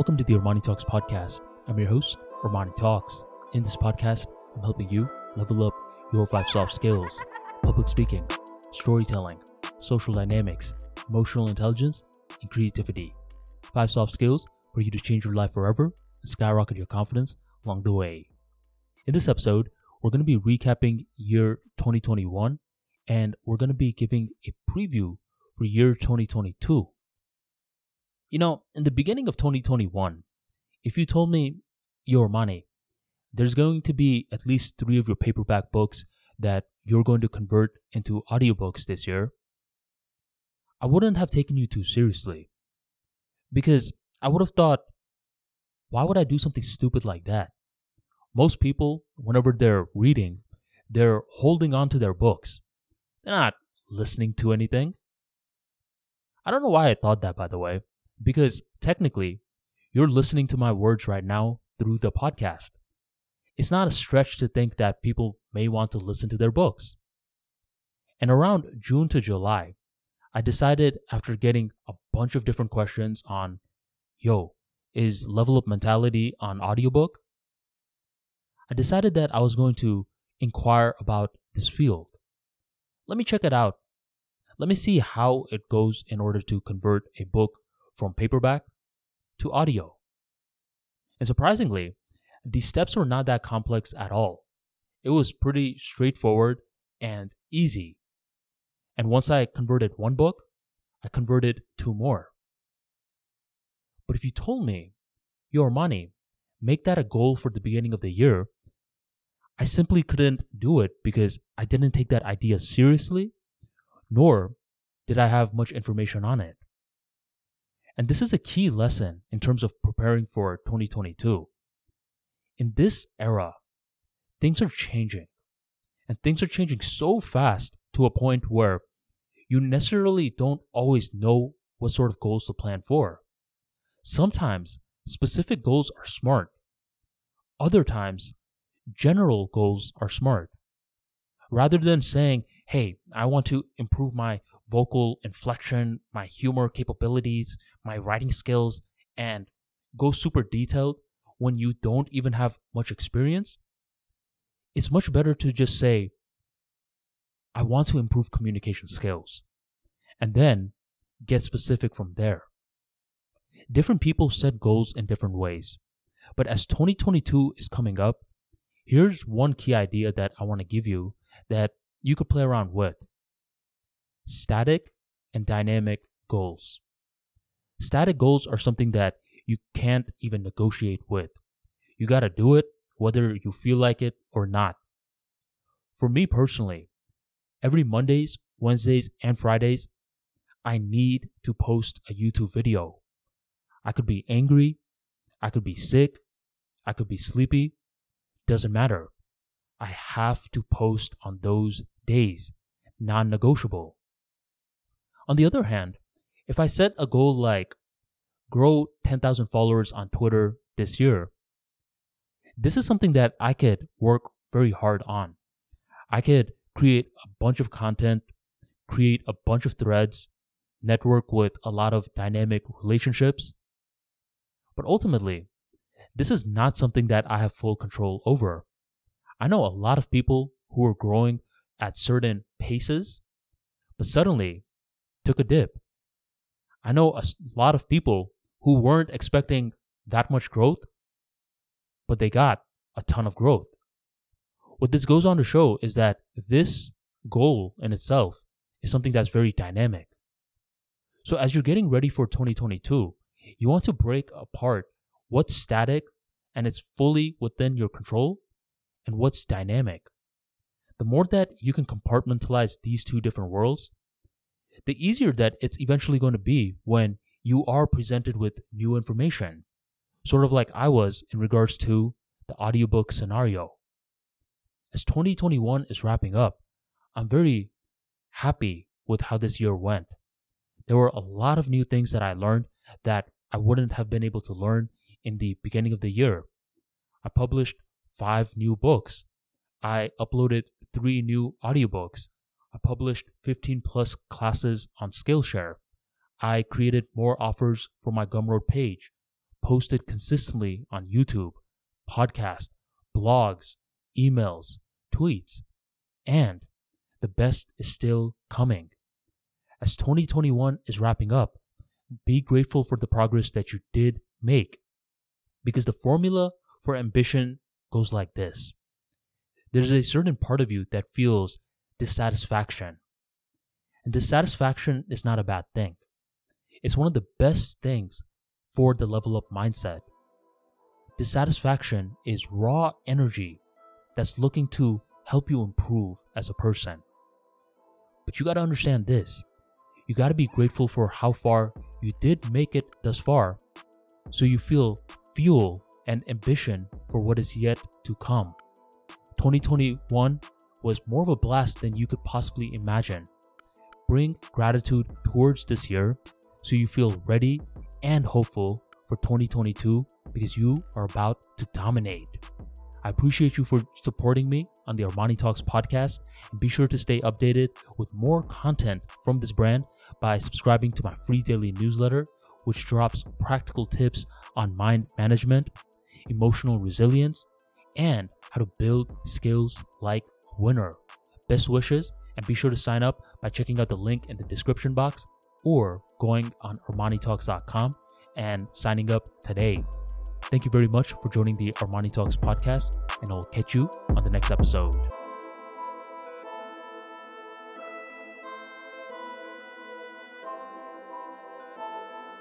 Welcome to the Armani Talks podcast. I'm your host, Armani Talks. In this podcast, I'm helping you level up your five soft skills public speaking, storytelling, social dynamics, emotional intelligence, and creativity. Five soft skills for you to change your life forever and skyrocket your confidence along the way. In this episode, we're going to be recapping year 2021 and we're going to be giving a preview for year 2022. You know, in the beginning of 2021, if you told me, Armani, there's going to be at least three of your paperback books that you're going to convert into audiobooks this year, I wouldn't have taken you too seriously. Because I would have thought, why would I do something stupid like that? Most people, whenever they're reading, they're holding on to their books. They're not listening to anything. I don't know why I thought that, by the way, because technically, you're listening to my words right now through the podcast. It's not a stretch to think that people may want to listen to their books. And around June to July, I decided after getting a bunch of different questions on, yo, is Level Up Mentality on audiobook? I decided that I was going to inquire about this field. Let me check it out. Let me see how it goes in order to convert a book from paperback to audio. And surprisingly, the steps were not that complex at all. It was pretty straightforward and easy. And once I converted one book, I converted two more. But if you told me, Armani, make that a goal for the beginning of the year, I simply couldn't do it because I didn't take that idea seriously, nor did I have much information on it. And this is a key lesson in terms of preparing for 2022. In this era, things are changing. And things are changing so fast to a point where you necessarily don't always know what sort of goals to plan for. Sometimes specific goals are smart. Other times, general goals are smart. Rather than saying, hey, I want to improve my vocal inflection, my humor capabilities, my writing skills, and go super detailed when you don't even have much experience, it's much better to just say, I want to improve communication skills, and then get specific from there. Different people set goals in different ways, but as 2022 is coming up, here's one key idea that I want to give you that you could play around with static and dynamic goals. Static goals are something that you can't even negotiate with. You got to do it whether you feel like it or not. For me personally, every Mondays, Wednesdays, and Fridays, I need to post a YouTube video. I could be angry, I could be sick, I could be sleepy, doesn't matter. I have to post on those days, non negotiable. On the other hand, if I set a goal like grow 10,000 followers on Twitter this year, this is something that I could work very hard on. I could create a bunch of content, create a bunch of threads, network with a lot of dynamic relationships. But ultimately, this is not something that I have full control over. I know a lot of people who are growing at certain paces, but suddenly took a dip. I know a lot of people who weren't expecting that much growth, but they got a ton of growth. What this goes on to show is that this goal in itself is something that's very dynamic. So as you're getting ready for 2022, you want to break apart what's static and it's fully within your control and what's dynamic. The more that you can compartmentalize these two different worlds, the easier that it's eventually going to be when you are presented with new information, sort of like I was in regards to the audiobook scenario. As 2021 is wrapping up, I'm very happy with how this year went. There were a lot of new things that I learned that I wouldn't have been able to learn in the beginning of the year. I published five new books. I uploaded three new audiobooks. I published 15 plus classes on Skillshare. I created more offers for my Gumroad page, posted consistently on YouTube, podcast, blogs, emails, tweets, and the best is still coming. As 2021 is wrapping up, be grateful for the progress that you did make because the formula for ambition goes like this there's a certain part of you that feels dissatisfaction. And dissatisfaction is not a bad thing. It's one of the best things for the level up mindset. Dissatisfaction is raw energy that's looking to help you improve as a person. But you got to understand this. You got to be grateful for how far you did make it thus far so you feel fuel and ambition for what is yet to come. 2021 was more of a blast than you could possibly imagine. Bring gratitude towards this year so you feel ready and hopeful for 2022 because you are about to dominate. I appreciate you for supporting me on the Armani Talks podcast and be sure to stay updated with more content from this brand by subscribing to my free daily newsletter, which drops practical tips on mind management, emotional resilience, and how to build skills like winner. Best wishes, and be sure to sign up by checking out the link in the description box or going on ArmaniTalks.com and signing up today. Thank you very much for joining the Armani Talks podcast, and I'll catch you on the next episode.